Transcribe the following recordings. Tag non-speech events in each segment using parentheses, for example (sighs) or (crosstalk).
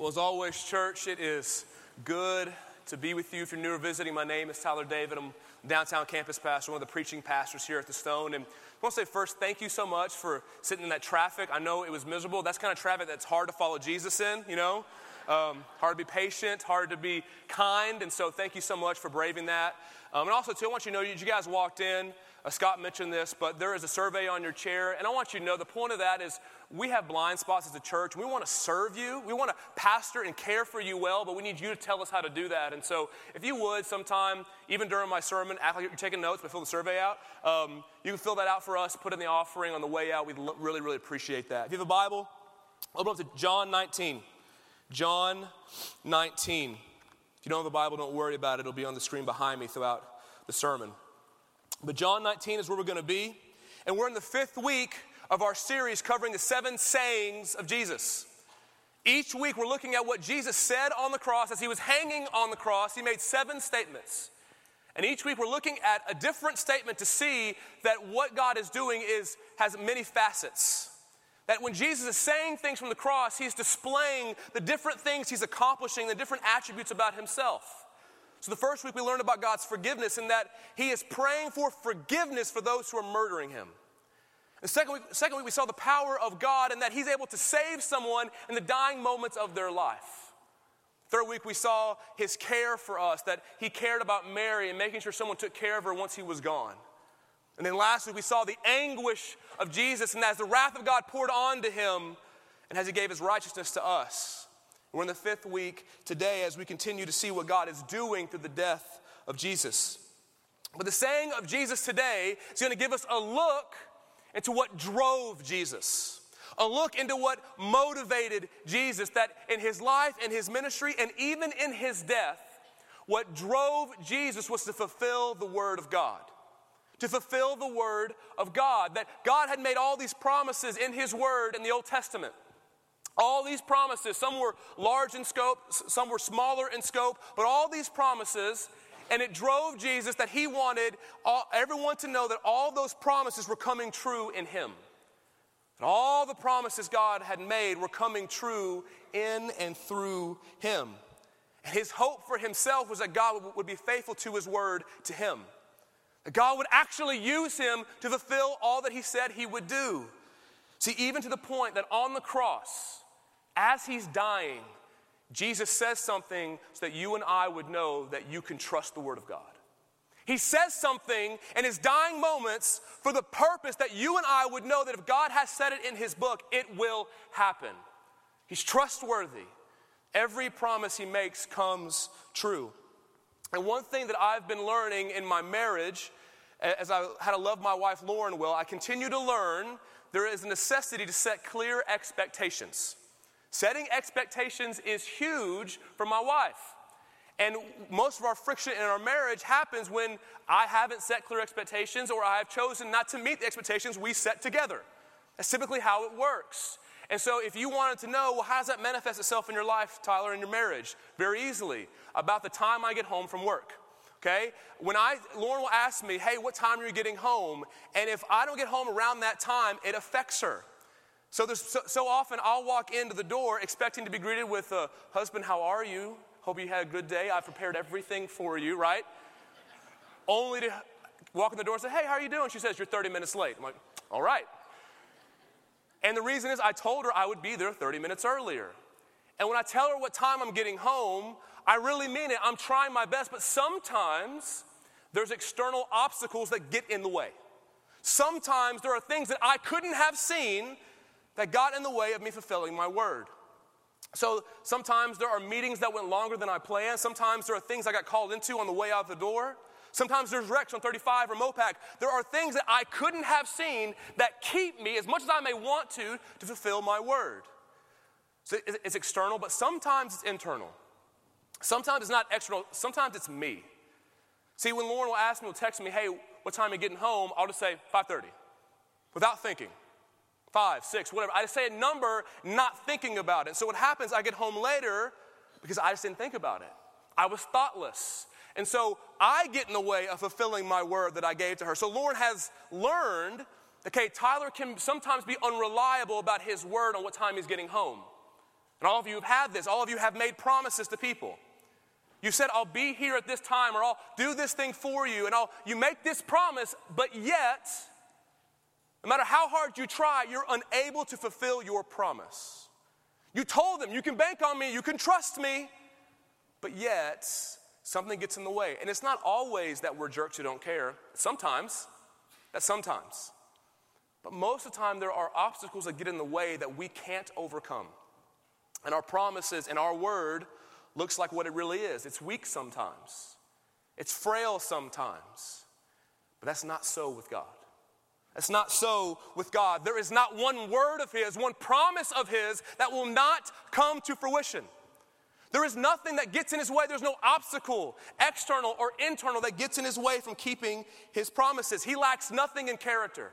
Well, as always, church, it is good to be with you. If you're new or visiting, my name is Tyler David. I'm downtown campus pastor, one of the preaching pastors here at the Stone. And I want to say first, thank you so much for sitting in that traffic. I know it was miserable. That's kind of traffic that's hard to follow Jesus in, you know? Um, hard to be patient, hard to be kind. And so thank you so much for braving that. Um, and also, too, I want you to know you guys walked in. Uh, Scott mentioned this, but there is a survey on your chair. And I want you to know the point of that is we have blind spots as a church. We want to serve you. We want to pastor and care for you well, but we need you to tell us how to do that. And so, if you would, sometime, even during my sermon, act like you're taking notes, but fill the survey out. Um, you can fill that out for us, put in the offering on the way out. We'd really, really appreciate that. If you have a Bible, open up to John 19. John 19. If you don't have a Bible, don't worry about it. It'll be on the screen behind me throughout the sermon. But John 19 is where we're going to be. And we're in the fifth week of our series covering the seven sayings of Jesus. Each week, we're looking at what Jesus said on the cross as he was hanging on the cross. He made seven statements. And each week, we're looking at a different statement to see that what God is doing is, has many facets. That when Jesus is saying things from the cross, he's displaying the different things he's accomplishing, the different attributes about himself. So, the first week we learned about God's forgiveness and that He is praying for forgiveness for those who are murdering Him. The second week, second week we saw the power of God and that He's able to save someone in the dying moments of their life. Third week we saw His care for us, that He cared about Mary and making sure someone took care of her once He was gone. And then last week we saw the anguish of Jesus and as the wrath of God poured onto Him and as He gave His righteousness to us. We're in the fifth week today as we continue to see what God is doing through the death of Jesus. But the saying of Jesus today is going to give us a look into what drove Jesus, a look into what motivated Jesus, that in his life in his ministry and even in his death, what drove Jesus was to fulfill the Word of God. To fulfill the Word of God. That God had made all these promises in His Word in the Old Testament. All these promises, some were large in scope, some were smaller in scope, but all these promises, and it drove Jesus that he wanted all, everyone to know that all those promises were coming true in him. And all the promises God had made were coming true in and through him. And his hope for himself was that God would be faithful to his word to him. That God would actually use him to fulfill all that he said he would do. See, even to the point that on the cross, as he's dying, Jesus says something so that you and I would know that you can trust the Word of God. He says something in his dying moments for the purpose that you and I would know that if God has said it in his book, it will happen. He's trustworthy. Every promise he makes comes true. And one thing that I've been learning in my marriage, as I had to love my wife Lauren well, I continue to learn there is a necessity to set clear expectations. Setting expectations is huge for my wife. And most of our friction in our marriage happens when I haven't set clear expectations or I have chosen not to meet the expectations we set together. That's typically how it works. And so, if you wanted to know, well, how does that manifest itself in your life, Tyler, in your marriage? Very easily. About the time I get home from work. Okay? When I, Lauren will ask me, hey, what time are you getting home? And if I don't get home around that time, it affects her. So, so, so, often I'll walk into the door expecting to be greeted with, a Husband, how are you? Hope you had a good day. I've prepared everything for you, right? Only to walk in the door and say, Hey, how are you doing? She says, You're 30 minutes late. I'm like, All right. And the reason is I told her I would be there 30 minutes earlier. And when I tell her what time I'm getting home, I really mean it. I'm trying my best, but sometimes there's external obstacles that get in the way. Sometimes there are things that I couldn't have seen that got in the way of me fulfilling my word. So sometimes there are meetings that went longer than I planned. Sometimes there are things I got called into on the way out the door. Sometimes there's wrecks on 35 or Mopac. There are things that I couldn't have seen that keep me, as much as I may want to, to fulfill my word. So it's external, but sometimes it's internal. Sometimes it's not external, sometimes it's me. See, when Lauren will ask me, will text me, hey, what time are you getting home? I'll just say 5.30, without thinking five, six, whatever. I say a number not thinking about it. So what happens, I get home later because I just didn't think about it. I was thoughtless. And so I get in the way of fulfilling my word that I gave to her. So Lauren has learned, okay, Tyler can sometimes be unreliable about his word on what time he's getting home. And all of you have had this. All of you have made promises to people. You said, I'll be here at this time, or I'll do this thing for you, and I'll, you make this promise, but yet, no matter how hard you try, you're unable to fulfill your promise. You told them, you can bank on me, you can trust me, but yet, something gets in the way. And it's not always that we're jerks who don't care. Sometimes, that's sometimes. But most of the time, there are obstacles that get in the way that we can't overcome. And our promises and our word looks like what it really is it's weak sometimes, it's frail sometimes. But that's not so with God. That's not so with God. There is not one word of His, one promise of His that will not come to fruition. There is nothing that gets in His way. There's no obstacle, external or internal, that gets in His way from keeping His promises. He lacks nothing in character.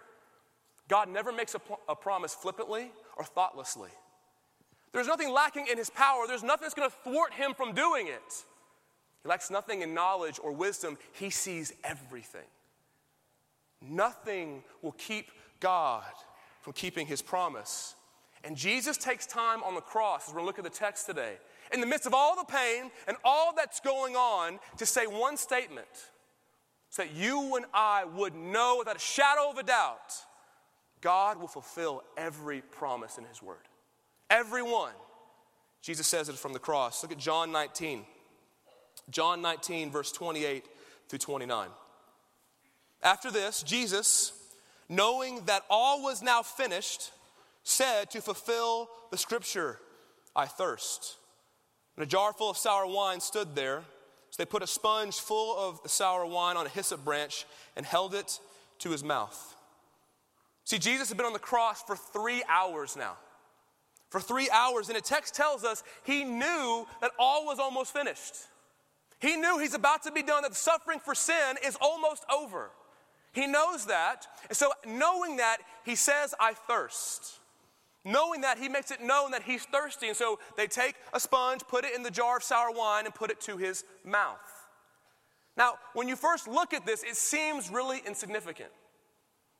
God never makes a, a promise flippantly or thoughtlessly. There's nothing lacking in his power. There's nothing that's going to thwart him from doing it. He lacks nothing in knowledge or wisdom. He sees everything. Nothing will keep God from keeping his promise. And Jesus takes time on the cross, as we're going to look at the text today, in the midst of all the pain and all that's going on, to say one statement so that you and I would know without a shadow of a doubt God will fulfill every promise in his word. Everyone. Jesus says it from the cross. Look at John 19. John 19, verse 28 through 29. After this, Jesus, knowing that all was now finished, said to fulfill the scripture, I thirst. And a jar full of sour wine stood there. So they put a sponge full of the sour wine on a hyssop branch and held it to his mouth. See, Jesus had been on the cross for three hours now for three hours. And the text tells us he knew that all was almost finished. He knew he's about to be done, that the suffering for sin is almost over. He knows that. And so, knowing that, he says, I thirst. Knowing that, he makes it known that he's thirsty. And so, they take a sponge, put it in the jar of sour wine, and put it to his mouth. Now, when you first look at this, it seems really insignificant.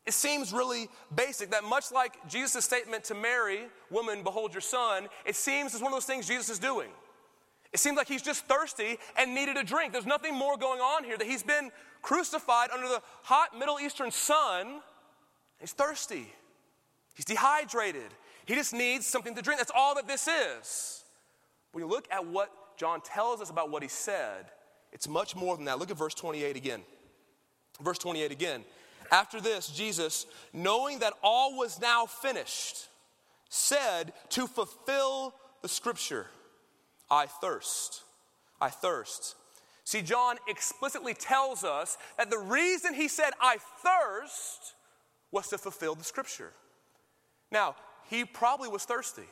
It seems really basic that much like Jesus' statement to Mary, woman, behold your son, it seems as one of those things Jesus is doing. It seems like he's just thirsty and needed a drink. There's nothing more going on here, that he's been crucified under the hot Middle Eastern sun. He's thirsty, he's dehydrated. He just needs something to drink. That's all that this is. When you look at what John tells us about what he said, it's much more than that. Look at verse 28 again. Verse 28 again. After this, Jesus, knowing that all was now finished, said to fulfill the scripture, I thirst. I thirst. See, John explicitly tells us that the reason he said, I thirst, was to fulfill the scripture. Now, he probably was thirsty.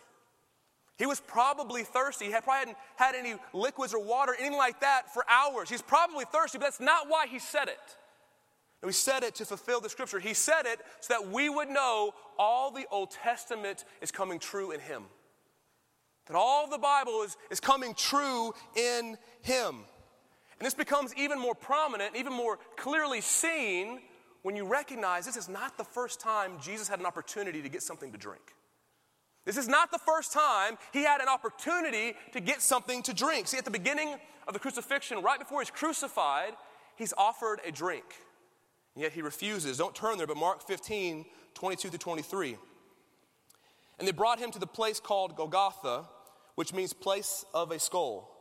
He was probably thirsty. He had probably hadn't had any liquids or water, anything like that, for hours. He's probably thirsty, but that's not why he said it. And he said it to fulfill the scripture. He said it so that we would know all the Old Testament is coming true in him. That all the Bible is, is coming true in him. And this becomes even more prominent, even more clearly seen when you recognize this is not the first time Jesus had an opportunity to get something to drink. This is not the first time he had an opportunity to get something to drink. See, at the beginning of the crucifixion, right before he's crucified, he's offered a drink. And yet he refuses. Don't turn there, but Mark 15, 22 to 23. And they brought him to the place called Golgotha, which means place of a skull.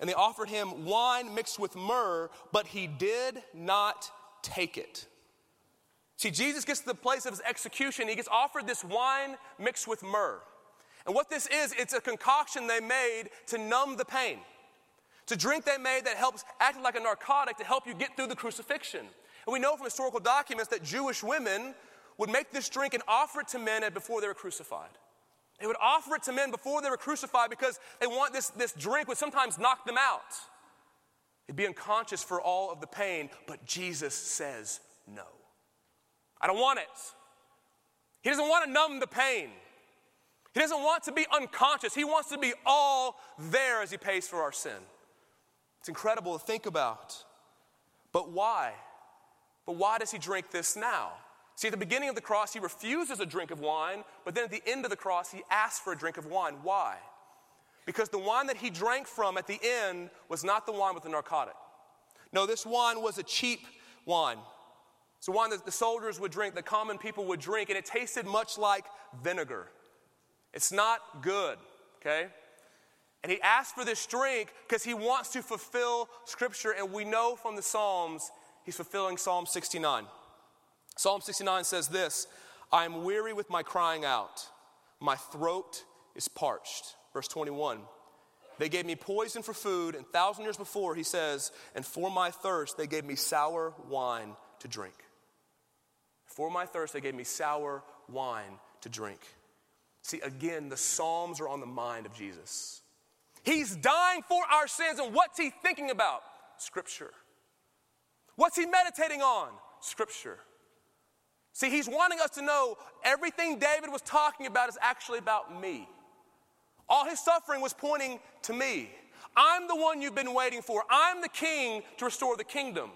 And they offered him wine mixed with myrrh, but he did not take it. See, Jesus gets to the place of his execution. He gets offered this wine mixed with myrrh. And what this is, it's a concoction they made to numb the pain. It's a drink they made that helps act like a narcotic to help you get through the crucifixion. And we know from historical documents that Jewish women would make this drink and offer it to men before they were crucified. They would offer it to men before they were crucified because they want this, this drink would sometimes knock them out. They'd be unconscious for all of the pain, but Jesus says no. I don't want it. He doesn't want to numb the pain. He doesn't want to be unconscious. He wants to be all there as he pays for our sin. It's incredible to think about. But why? But why does he drink this now? See, at the beginning of the cross, he refuses a drink of wine, but then at the end of the cross, he asks for a drink of wine. Why? because the wine that he drank from at the end was not the wine with the narcotic. No, this wine was a cheap wine. It's wine that the soldiers would drink, the common people would drink, and it tasted much like vinegar. It's not good, okay? And he asked for this drink because he wants to fulfill Scripture, and we know from the Psalms he's fulfilling Psalm 69. Psalm 69 says this I am weary with my crying out, my throat is parched. Verse 21. They gave me poison for food, and thousand years before, he says, and for my thirst, they gave me sour wine to drink. For my thirst, they gave me sour wine to drink. See, again, the Psalms are on the mind of Jesus. He's dying for our sins, and what's he thinking about? Scripture. What's he meditating on? Scripture. See, he's wanting us to know everything David was talking about is actually about me. All his suffering was pointing to me. I'm the one you've been waiting for. I'm the king to restore the kingdom.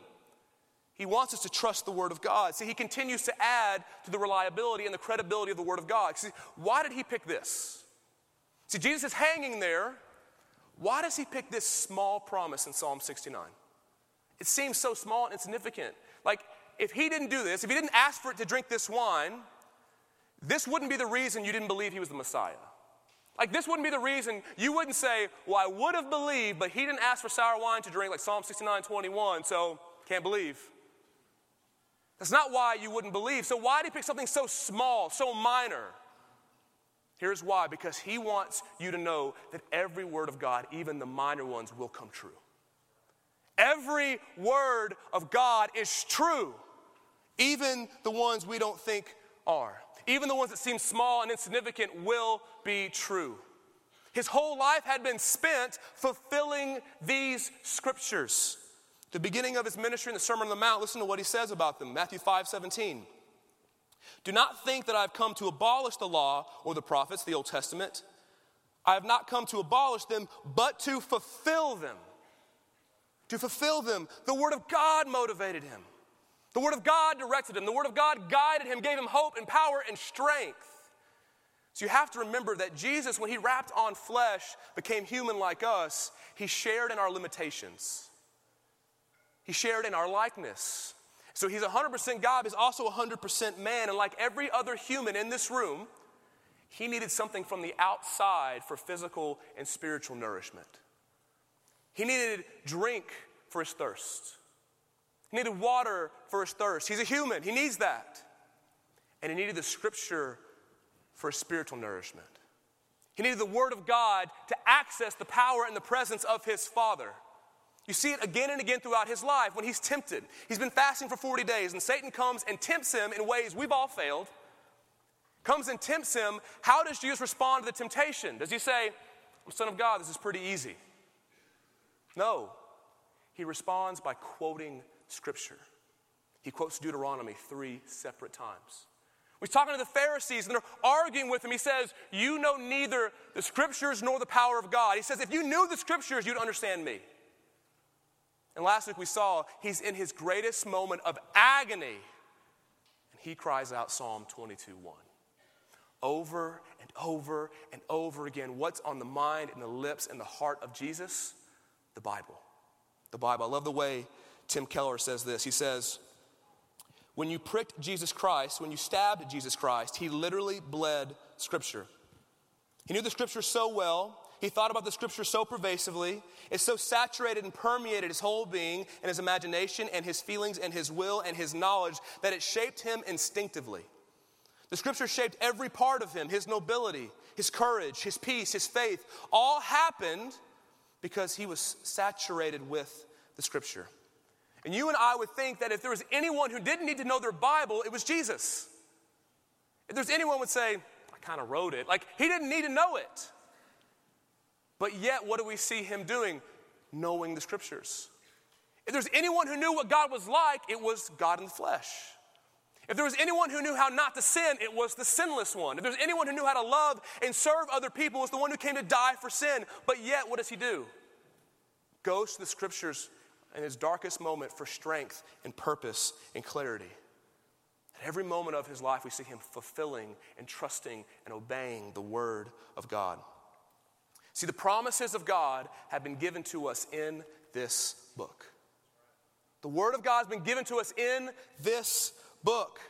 He wants us to trust the Word of God. See, he continues to add to the reliability and the credibility of the Word of God. See, why did he pick this? See, Jesus is hanging there. Why does he pick this small promise in Psalm 69? It seems so small and insignificant. Like, if he didn't do this, if he didn't ask for it to drink this wine, this wouldn't be the reason you didn't believe he was the Messiah. Like, this wouldn't be the reason you wouldn't say, Well, I would have believed, but he didn't ask for sour wine to drink, like Psalm 69 21, so can't believe. That's not why you wouldn't believe. So, why did he pick something so small, so minor? Here's why because he wants you to know that every word of God, even the minor ones, will come true. Every word of God is true, even the ones we don't think are. Even the ones that seem small and insignificant will be true. His whole life had been spent fulfilling these scriptures. The beginning of his ministry in the Sermon on the Mount, listen to what he says about them Matthew 5 17. Do not think that I've come to abolish the law or the prophets, the Old Testament. I have not come to abolish them, but to fulfill them. To fulfill them. The Word of God motivated him. The Word of God directed him. The Word of God guided him, gave him hope and power and strength. So you have to remember that Jesus, when he wrapped on flesh, became human like us, he shared in our limitations. He shared in our likeness. So he's 100% God, he's also 100% man. And like every other human in this room, he needed something from the outside for physical and spiritual nourishment. He needed drink for his thirst. He needed water for his thirst. He's a human, he needs that. And he needed the scripture for his spiritual nourishment. He needed the word of God to access the power and the presence of his Father. You see it again and again throughout his life when he's tempted. He's been fasting for 40 days, and Satan comes and tempts him in ways we've all failed. Comes and tempts him. How does Jesus respond to the temptation? Does he say, I'm son of God, this is pretty easy? No. He responds by quoting scripture. He quotes Deuteronomy three separate times. He's talking to the Pharisees and they're arguing with him. He says, You know neither the scriptures nor the power of God. He says, If you knew the scriptures, you'd understand me. And last week we saw he's in his greatest moment of agony. And he cries out Psalm 22 1. Over and over and over again. What's on the mind and the lips and the heart of Jesus? The Bible. The Bible. I love the way Tim Keller says this. He says, When you pricked Jesus Christ, when you stabbed Jesus Christ, he literally bled Scripture. He knew the Scripture so well he thought about the scripture so pervasively, it so saturated and permeated his whole being and his imagination and his feelings and his will and his knowledge that it shaped him instinctively. The scripture shaped every part of him his nobility, his courage, his peace, his faith. All happened because he was saturated with the scripture. And you and I would think that if there was anyone who didn't need to know their Bible, it was Jesus. If there's anyone would say, I kind of wrote it, like he didn't need to know it. But yet, what do we see him doing? Knowing the scriptures. If there's anyone who knew what God was like, it was God in the flesh. If there was anyone who knew how not to sin, it was the sinless one. If there's anyone who knew how to love and serve other people, it was the one who came to die for sin. But yet, what does he do? Goes to the scriptures in his darkest moment for strength and purpose and clarity. At every moment of his life, we see him fulfilling and trusting and obeying the word of God. See, the promises of God have been given to us in this book. The Word of God has been given to us in this book.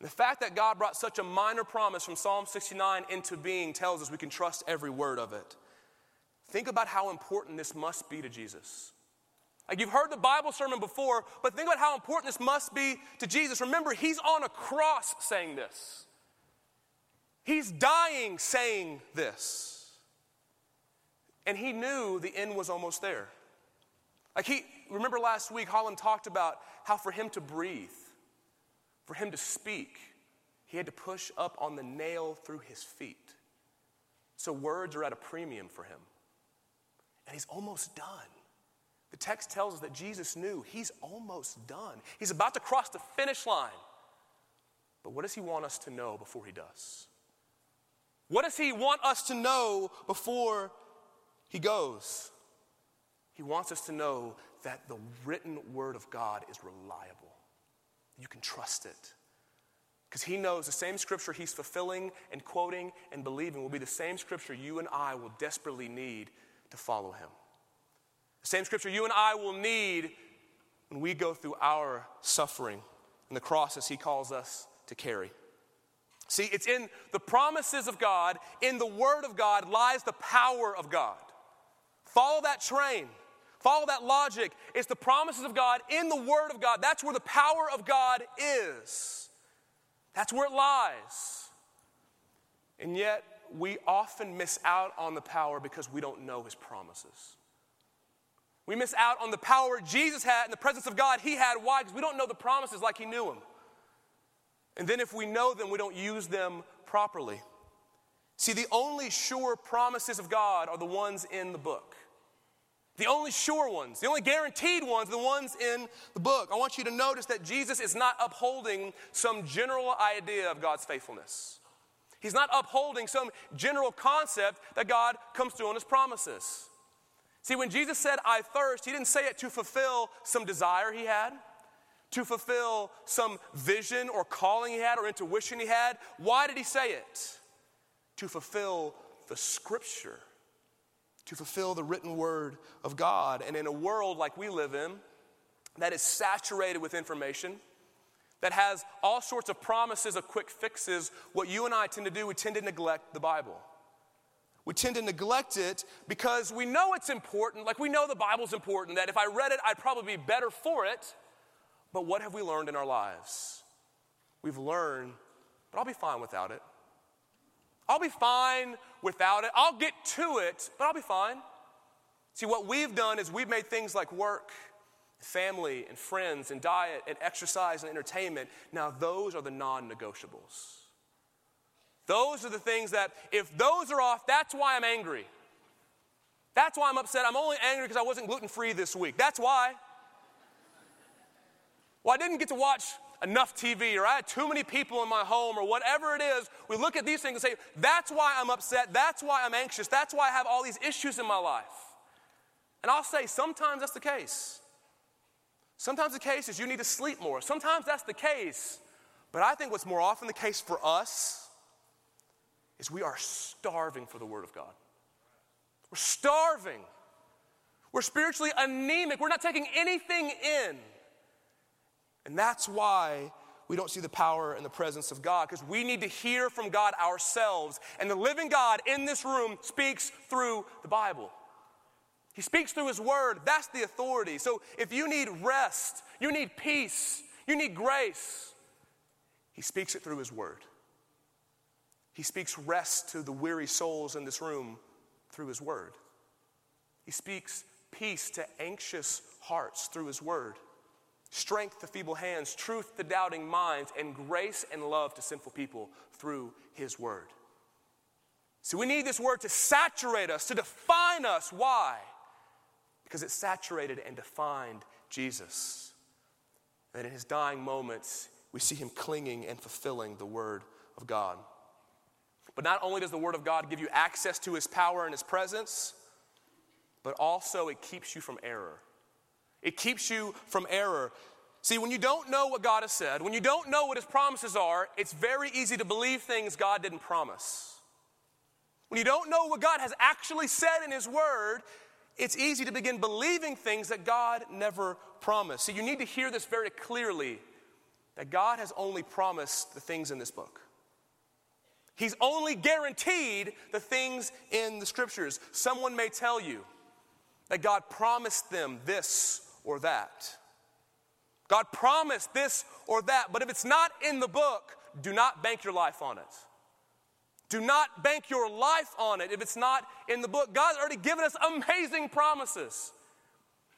The fact that God brought such a minor promise from Psalm 69 into being tells us we can trust every word of it. Think about how important this must be to Jesus. Like you've heard the Bible sermon before, but think about how important this must be to Jesus. Remember, he's on a cross saying this. He's dying saying this. And he knew the end was almost there. Like he, remember last week, Holland talked about how for him to breathe, for him to speak, he had to push up on the nail through his feet. So words are at a premium for him. And he's almost done. The text tells us that Jesus knew he's almost done. He's about to cross the finish line. But what does he want us to know before he does? What does he want us to know before he goes? He wants us to know that the written word of God is reliable. You can trust it. Because he knows the same scripture he's fulfilling and quoting and believing will be the same scripture you and I will desperately need to follow him. The same scripture you and I will need when we go through our suffering and the crosses he calls us to carry. See, it's in the promises of God, in the Word of God lies the power of God. Follow that train. Follow that logic. It's the promises of God in the Word of God. That's where the power of God is. That's where it lies. And yet, we often miss out on the power because we don't know His promises. We miss out on the power Jesus had in the presence of God he had. Why? Because we don't know the promises like He knew them. And then if we know them, we don't use them properly. See, the only sure promises of God are the ones in the book. The only sure ones, the only guaranteed ones, the ones in the book. I want you to notice that Jesus is not upholding some general idea of God's faithfulness. He's not upholding some general concept that God comes through on his promises. See, when Jesus said, I thirst, he didn't say it to fulfill some desire he had, to fulfill some vision or calling he had or intuition he had. Why did he say it? To fulfill the scripture to fulfill the written word of God. And in a world like we live in, that is saturated with information, that has all sorts of promises of quick fixes, what you and I tend to do, we tend to neglect the Bible. We tend to neglect it because we know it's important, like we know the Bible's important, that if I read it, I'd probably be better for it. But what have we learned in our lives? We've learned, but I'll be fine without it. I'll be fine without it. I'll get to it, but I'll be fine. See, what we've done is we've made things like work, family, and friends, and diet, and exercise, and entertainment. Now, those are the non negotiables. Those are the things that, if those are off, that's why I'm angry. That's why I'm upset. I'm only angry because I wasn't gluten free this week. That's why. Well, I didn't get to watch enough TV or I had too many people in my home or whatever it is, we look at these things and say, that's why I'm upset, that's why I'm anxious, that's why I have all these issues in my life. And I'll say, sometimes that's the case. Sometimes the case is you need to sleep more. Sometimes that's the case. But I think what's more often the case for us is we are starving for the Word of God. We're starving. We're spiritually anemic. We're not taking anything in. And that's why we don't see the power and the presence of God, because we need to hear from God ourselves. And the living God in this room speaks through the Bible. He speaks through His Word. That's the authority. So if you need rest, you need peace, you need grace, He speaks it through His Word. He speaks rest to the weary souls in this room through His Word. He speaks peace to anxious hearts through His Word strength to feeble hands, truth to doubting minds, and grace and love to sinful people through His Word. So we need this Word to saturate us, to define us. Why? Because it saturated and defined Jesus. And in His dying moments, we see Him clinging and fulfilling the Word of God. But not only does the Word of God give you access to His power and His presence, but also it keeps you from error. It keeps you from error. See, when you don't know what God has said, when you don't know what His promises are, it's very easy to believe things God didn't promise. when you don't know what God has actually said in His Word, it's easy to begin believing things that God never promised. So you need to hear this very clearly that God has only promised the things in this book. He's only guaranteed the things in the scriptures. Someone may tell you that God promised them this or that. God promised this or that, but if it's not in the book, do not bank your life on it. Do not bank your life on it if it's not in the book. God's already given us amazing promises,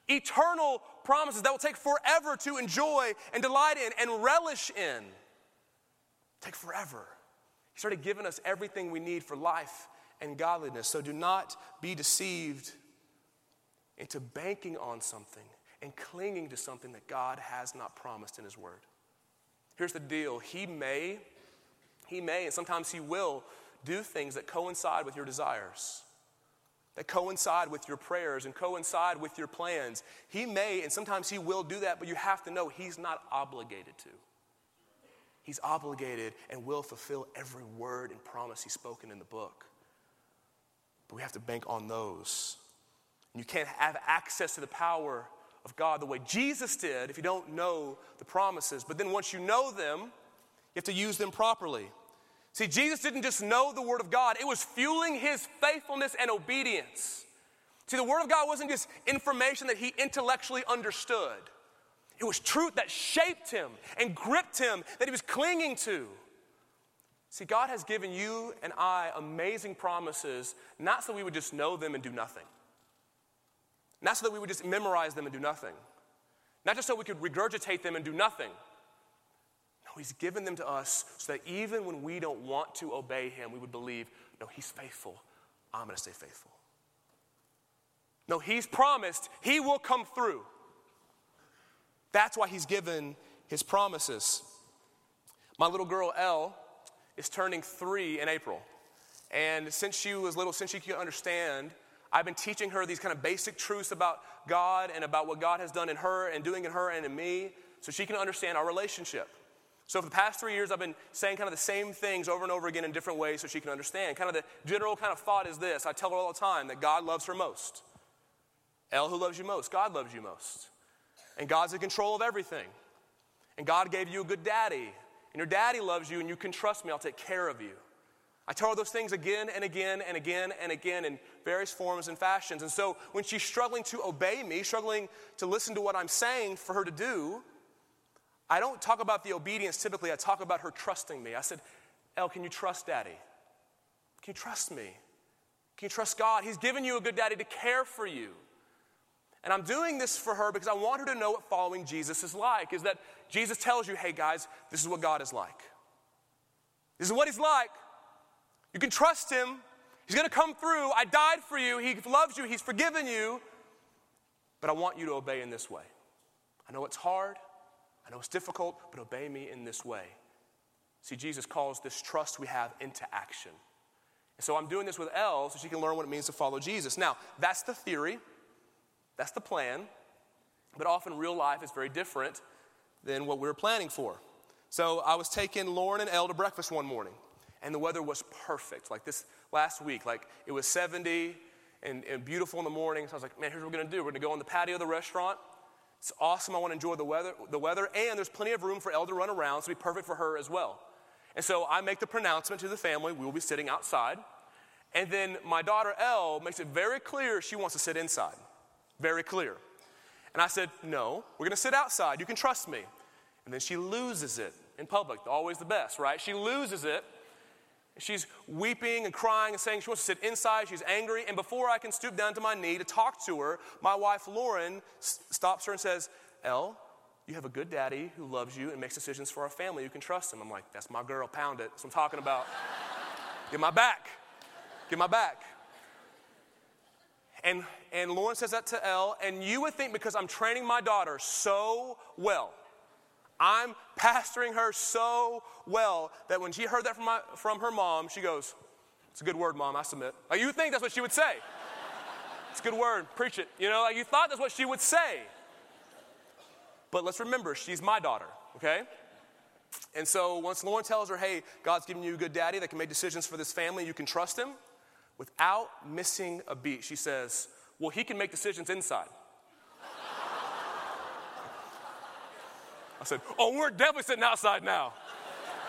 eternal promises that will take forever to enjoy and delight in and relish in. Take forever. He's already given us everything we need for life and godliness. So do not be deceived into banking on something and clinging to something that God has not promised in His Word. Here's the deal He may, He may, and sometimes He will do things that coincide with your desires, that coincide with your prayers and coincide with your plans. He may, and sometimes He will do that, but you have to know He's not obligated to. He's obligated and will fulfill every word and promise He's spoken in the book. But we have to bank on those. And you can't have access to the power of God the way Jesus did if you don't know the promises. But then once you know them, you have to use them properly. See, Jesus didn't just know the Word of God, it was fueling his faithfulness and obedience. See, the Word of God wasn't just information that he intellectually understood, it was truth that shaped him and gripped him that he was clinging to. See, God has given you and I amazing promises, not so we would just know them and do nothing. Not so that we would just memorize them and do nothing. Not just so we could regurgitate them and do nothing. No, He's given them to us so that even when we don't want to obey Him, we would believe, no, He's faithful. I'm going to stay faithful. No, He's promised He will come through. That's why He's given His promises. My little girl, Elle, is turning three in April. And since she was little, since she could understand, I've been teaching her these kind of basic truths about God and about what God has done in her and doing in her and in me so she can understand our relationship. So, for the past three years, I've been saying kind of the same things over and over again in different ways so she can understand. Kind of the general kind of thought is this I tell her all the time that God loves her most. Elle, who loves you most? God loves you most. And God's in control of everything. And God gave you a good daddy. And your daddy loves you, and you can trust me, I'll take care of you. I tell her those things again and again and again and again in various forms and fashions. And so when she's struggling to obey me, struggling to listen to what I'm saying for her to do, I don't talk about the obedience typically, I talk about her trusting me. I said, Elle, can you trust daddy? Can you trust me? Can you trust God? He's given you a good daddy to care for you. And I'm doing this for her because I want her to know what following Jesus is like. Is that Jesus tells you, hey guys, this is what God is like. This is what he's like. You can trust him. He's going to come through. I died for you. He loves you. He's forgiven you. But I want you to obey in this way. I know it's hard. I know it's difficult, but obey me in this way. See, Jesus calls this trust we have into action. And so I'm doing this with Elle so she can learn what it means to follow Jesus. Now, that's the theory, that's the plan, but often real life is very different than what we were planning for. So I was taking Lauren and Elle to breakfast one morning and the weather was perfect. Like this last week, like it was 70 and, and beautiful in the morning. So I was like, man, here's what we're gonna do. We're gonna go on the patio of the restaurant. It's awesome. I wanna enjoy the weather, the weather, and there's plenty of room for Elle to run around, so it'll be perfect for her as well. And so I make the pronouncement to the family, we will be sitting outside. And then my daughter Elle makes it very clear she wants to sit inside. Very clear. And I said, No, we're gonna sit outside. You can trust me. And then she loses it in public. Always the best, right? She loses it She's weeping and crying and saying she wants to sit inside. She's angry. And before I can stoop down to my knee to talk to her, my wife Lauren stops her and says, Elle, you have a good daddy who loves you and makes decisions for our family. You can trust him. I'm like, that's my girl, pound it. That's what I'm talking about. (laughs) Get my back. Get my back. And, and Lauren says that to Elle, and you would think because I'm training my daughter so well, I'm pastoring her so well that when she heard that from, my, from her mom, she goes, It's a good word, mom, I submit. Like, you think that's what she would say. It's a good word, preach it. You know, like you thought that's what she would say. But let's remember, she's my daughter, okay? And so once Lauren tells her, hey, God's giving you a good daddy that can make decisions for this family, you can trust him, without missing a beat, she says, Well, he can make decisions inside. I said, Oh, we're definitely sitting outside now.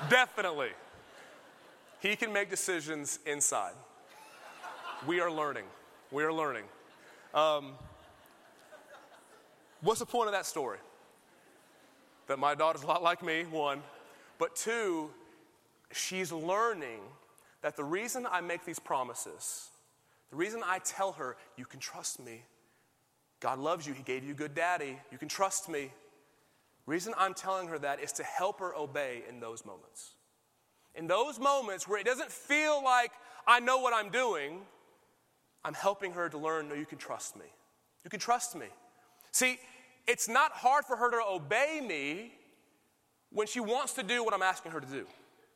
definitely. He can make decisions inside. We are learning. We are learning. Um, what's the point of that story? That my daughter's a lot like me, one. But two, she's learning that the reason I make these promises, the reason I tell her, you can trust me, God loves you, He gave you a good daddy, you can trust me. Reason I'm telling her that is to help her obey in those moments. In those moments where it doesn't feel like I know what I'm doing, I'm helping her to learn no, you can trust me. You can trust me. See, it's not hard for her to obey me when she wants to do what I'm asking her to do.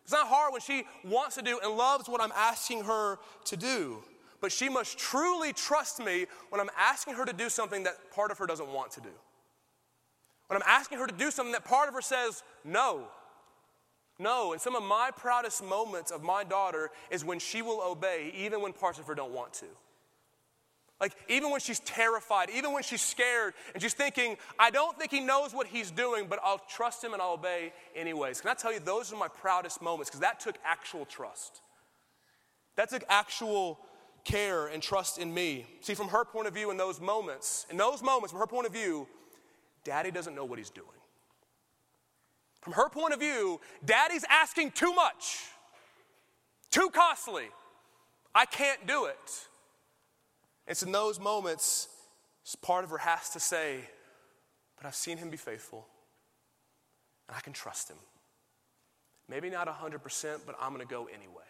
It's not hard when she wants to do and loves what I'm asking her to do. But she must truly trust me when I'm asking her to do something that part of her doesn't want to do. When I'm asking her to do something that part of her says no. No, and some of my proudest moments of my daughter is when she will obey, even when parts of her don't want to. Like, even when she's terrified, even when she's scared, and she's thinking, I don't think he knows what he's doing, but I'll trust him and I'll obey anyways. Can I tell you, those are my proudest moments because that took actual trust. That took actual care and trust in me. See, from her point of view, in those moments, in those moments, from her point of view, daddy doesn't know what he's doing. From her point of view, daddy's asking too much, too costly. I can't do it. It's in those moments, part of her has to say, But I've seen him be faithful, and I can trust him. Maybe not 100%, but I'm going to go anyway.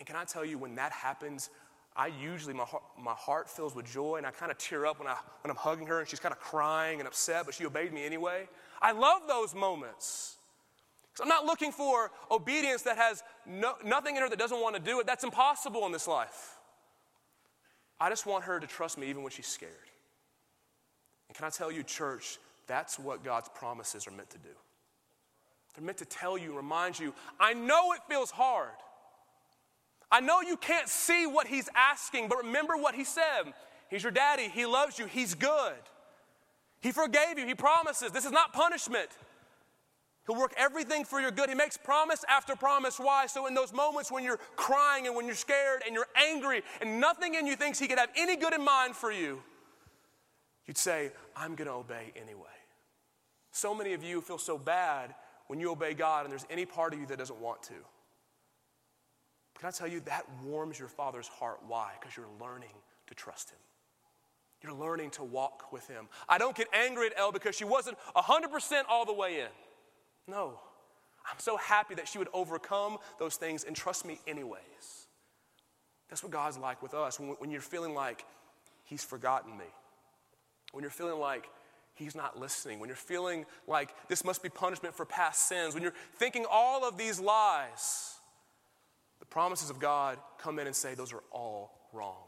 And can I tell you, when that happens, I usually, my heart, my heart fills with joy, and I kind of tear up when, I, when I'm hugging her and she's kind of crying and upset, but she obeyed me anyway. I love those moments. Because I'm not looking for obedience that has no, nothing in her that doesn't want to do it. That's impossible in this life. I just want her to trust me even when she's scared. And can I tell you, church, that's what God's promises are meant to do. They're meant to tell you, remind you, I know it feels hard. I know you can't see what he's asking, but remember what he said. He's your daddy. He loves you. He's good. He forgave you. He promises. This is not punishment. He'll work everything for your good. He makes promise after promise. Why? So, in those moments when you're crying and when you're scared and you're angry and nothing in you thinks He could have any good in mind for you, you'd say, I'm going to obey anyway. So many of you feel so bad when you obey God and there's any part of you that doesn't want to. Can I tell you, that warms your Father's heart. Why? Because you're learning to trust Him. You're learning to walk with Him. I don't get angry at Elle because she wasn't 100% all the way in. No. I'm so happy that she would overcome those things and trust me anyways. That's what God's like with us. When, when you're feeling like He's forgotten me, when you're feeling like He's not listening, when you're feeling like this must be punishment for past sins, when you're thinking all of these lies promises of God come in and say, those are all wrong.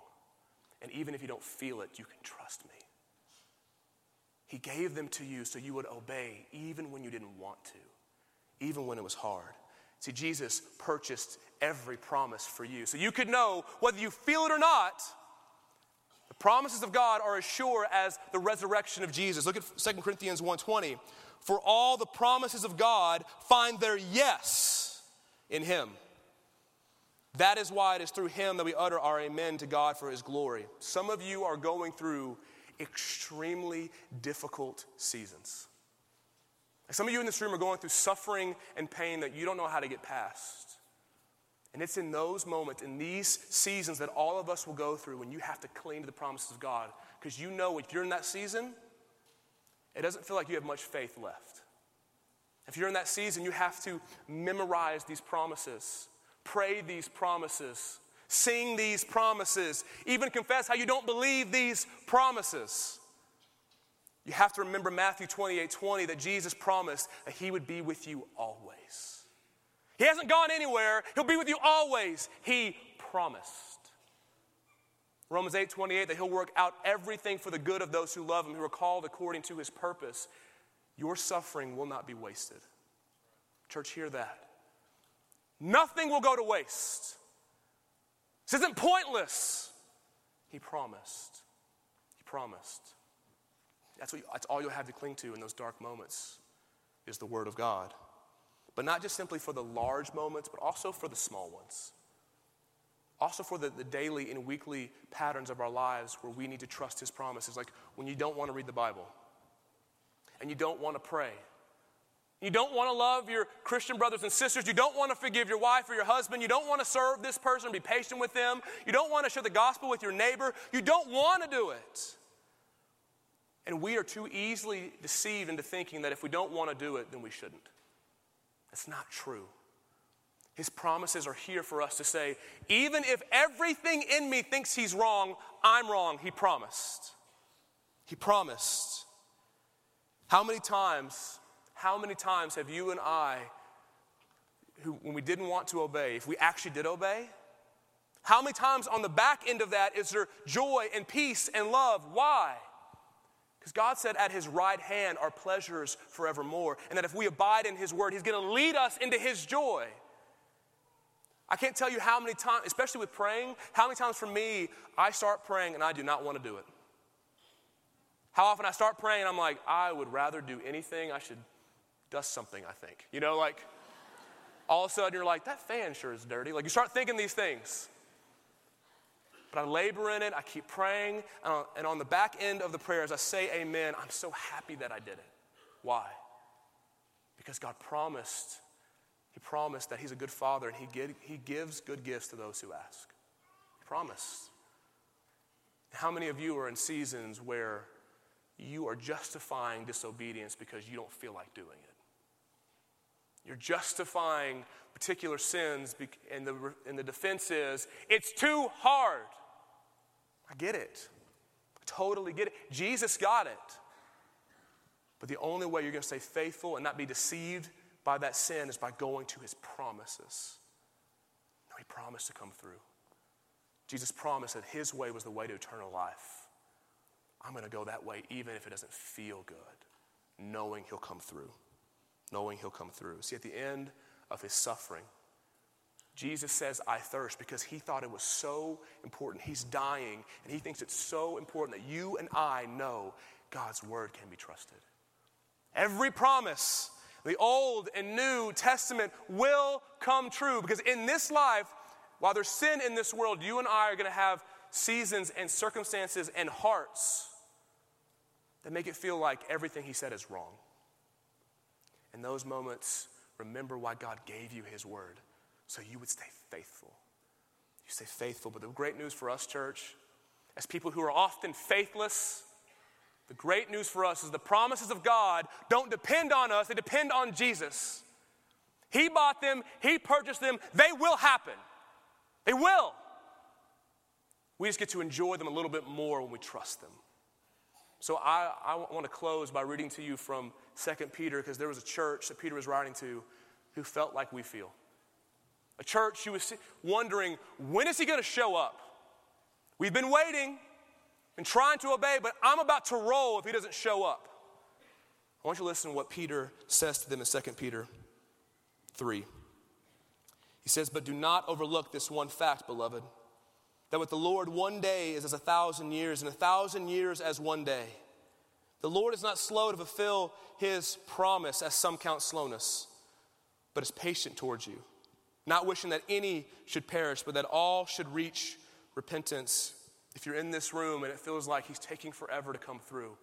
And even if you don't feel it, you can trust me. He gave them to you so you would obey even when you didn't want to, even when it was hard. See, Jesus purchased every promise for you. So you could know whether you feel it or not, the promises of God are as sure as the resurrection of Jesus. Look at 2 Corinthians 1:20. For all the promises of God find their yes in him. That is why it is through him that we utter our amen to God for his glory. Some of you are going through extremely difficult seasons. Some of you in this room are going through suffering and pain that you don't know how to get past. And it's in those moments, in these seasons, that all of us will go through when you have to cling to the promises of God. Because you know if you're in that season, it doesn't feel like you have much faith left. If you're in that season, you have to memorize these promises Pray these promises, sing these promises, even confess how you don't believe these promises. You have to remember Matthew 28 20 that Jesus promised that He would be with you always. He hasn't gone anywhere, He'll be with you always. He promised. Romans 8 28 that He'll work out everything for the good of those who love Him, who are called according to His purpose. Your suffering will not be wasted. Church, hear that. Nothing will go to waste. This isn't pointless. He promised. He promised. That's, what you, that's all you'll have to cling to in those dark moments is the Word of God. But not just simply for the large moments, but also for the small ones. Also for the, the daily and weekly patterns of our lives where we need to trust His promises. Like when you don't want to read the Bible and you don't want to pray. You don't want to love your Christian brothers and sisters. You don't want to forgive your wife or your husband. You don't want to serve this person, be patient with them. You don't want to share the gospel with your neighbor. You don't want to do it. And we are too easily deceived into thinking that if we don't want to do it, then we shouldn't. That's not true. His promises are here for us to say, even if everything in me thinks he's wrong, I'm wrong. He promised. He promised. How many times, how many times have you and I, who, when we didn't want to obey, if we actually did obey, how many times on the back end of that is there joy and peace and love? Why? Because God said, At his right hand are pleasures forevermore. And that if we abide in his word, he's going to lead us into his joy. I can't tell you how many times, especially with praying, how many times for me, I start praying and I do not want to do it. How often I start praying, I'm like, I would rather do anything. I should dust something, I think. You know, like, all of a sudden you're like, that fan sure is dirty. Like, you start thinking these things. But I labor in it, I keep praying, uh, and on the back end of the prayers, I say amen. I'm so happy that I did it. Why? Because God promised, He promised that He's a good Father and He, he gives good gifts to those who ask. He promised. How many of you are in seasons where you are justifying disobedience because you don't feel like doing it? You're justifying particular sins, and the, and the defense is, it's too hard. I get it. I totally get it. Jesus got it. But the only way you're going to stay faithful and not be deceived by that sin is by going to his promises. No, he promised to come through. Jesus promised that his way was the way to eternal life. I'm going to go that way even if it doesn't feel good, knowing he'll come through. Knowing he'll come through. See, at the end of his suffering, Jesus says, I thirst because he thought it was so important. He's dying, and he thinks it's so important that you and I know God's word can be trusted. Every promise, the Old and New Testament, will come true because in this life, while there's sin in this world, you and I are going to have seasons and circumstances and hearts that make it feel like everything he said is wrong. In those moments, remember why God gave you his word so you would stay faithful. You stay faithful. But the great news for us, church, as people who are often faithless, the great news for us is the promises of God don't depend on us, they depend on Jesus. He bought them, He purchased them, they will happen. They will. We just get to enjoy them a little bit more when we trust them. So I, I want to close by reading to you from 2 Peter because there was a church that Peter was writing to who felt like we feel. A church who was wondering, when is he going to show up? We've been waiting and trying to obey, but I'm about to roll if he doesn't show up. I want you to listen to what Peter says to them in 2 Peter 3. He says, But do not overlook this one fact, beloved, that with the Lord one day is as a thousand years, and a thousand years as one day. The Lord is not slow to fulfill his promise, as some count slowness, but is patient towards you not wishing that any should perish, but that all should reach repentance. If you're in this room and it feels like He's taking forever to come through,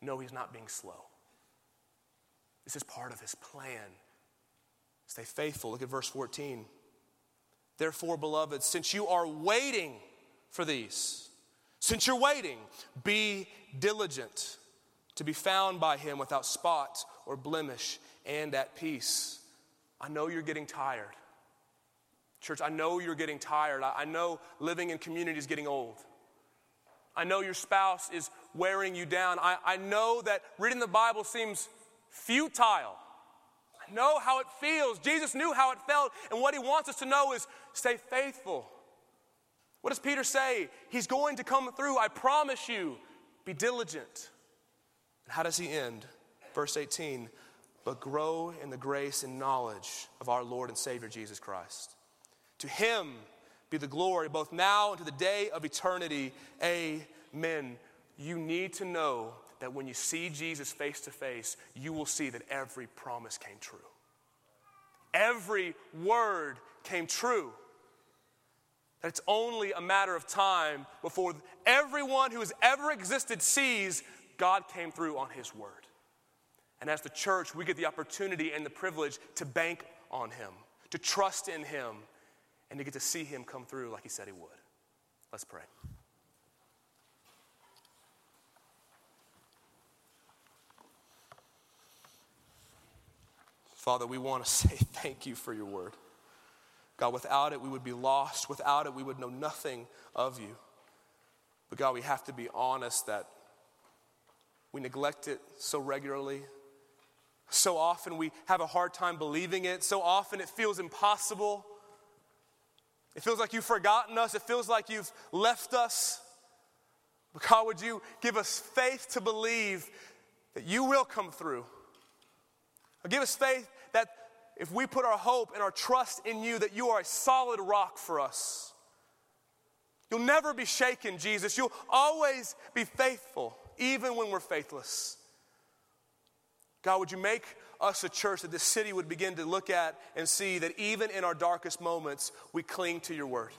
no, He's not being slow. This is part of His plan. Stay faithful. Look at verse 14. Therefore, beloved, since you are waiting for these, since you're waiting, be diligent to be found by Him without spot or blemish and at peace. I know you're getting tired. Church, I know you're getting tired. I know living in community is getting old. I know your spouse is wearing you down. I, I know that reading the Bible seems futile. I know how it feels. Jesus knew how it felt, and what he wants us to know is stay faithful. What does Peter say? He's going to come through. I promise you. Be diligent. And how does he end? Verse 18 But grow in the grace and knowledge of our Lord and Savior Jesus Christ. To him be the glory both now and to the day of eternity. Amen. You need to know that when you see Jesus face to face, you will see that every promise came true. Every word came true. That it's only a matter of time before everyone who has ever existed sees God came through on His word. And as the church, we get the opportunity and the privilege to bank on Him, to trust in Him, and to get to see Him come through like He said He would. Let's pray. Father, we want to (laughs) say thank you for your word. God, without it, we would be lost. Without it, we would know nothing of you. But God, we have to be honest that we neglect it so regularly. So often we have a hard time believing it. So often it feels impossible. It feels like you've forgotten us. It feels like you've left us. But God, would you give us faith to believe that you will come through? Or give us faith that if we put our hope and our trust in you, that you are a solid rock for us. You'll never be shaken, Jesus. You'll always be faithful, even when we're faithless. God, would you make us a church that this city would begin to look at and see that even in our darkest moments, we cling to your word?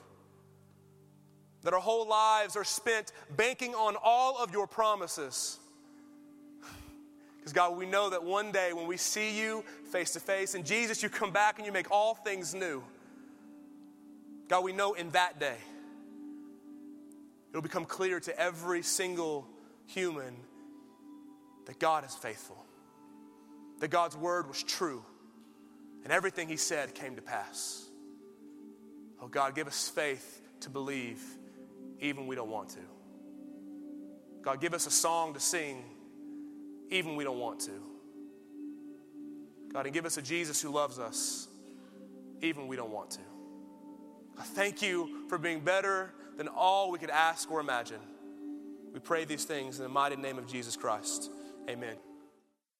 That our whole lives are spent banking on all of your promises. (sighs) Because, God, we know that one day when we see you face to face, and Jesus, you come back and you make all things new. God, we know in that day, it'll become clear to every single human that God is faithful, that God's word was true, and everything He said came to pass. Oh, God, give us faith to believe even we don't want to. God, give us a song to sing even we don't want to. God, and give us a Jesus who loves us, even we don't want to. God, thank you for being better than all we could ask or imagine. We pray these things in the mighty name of Jesus Christ. Amen.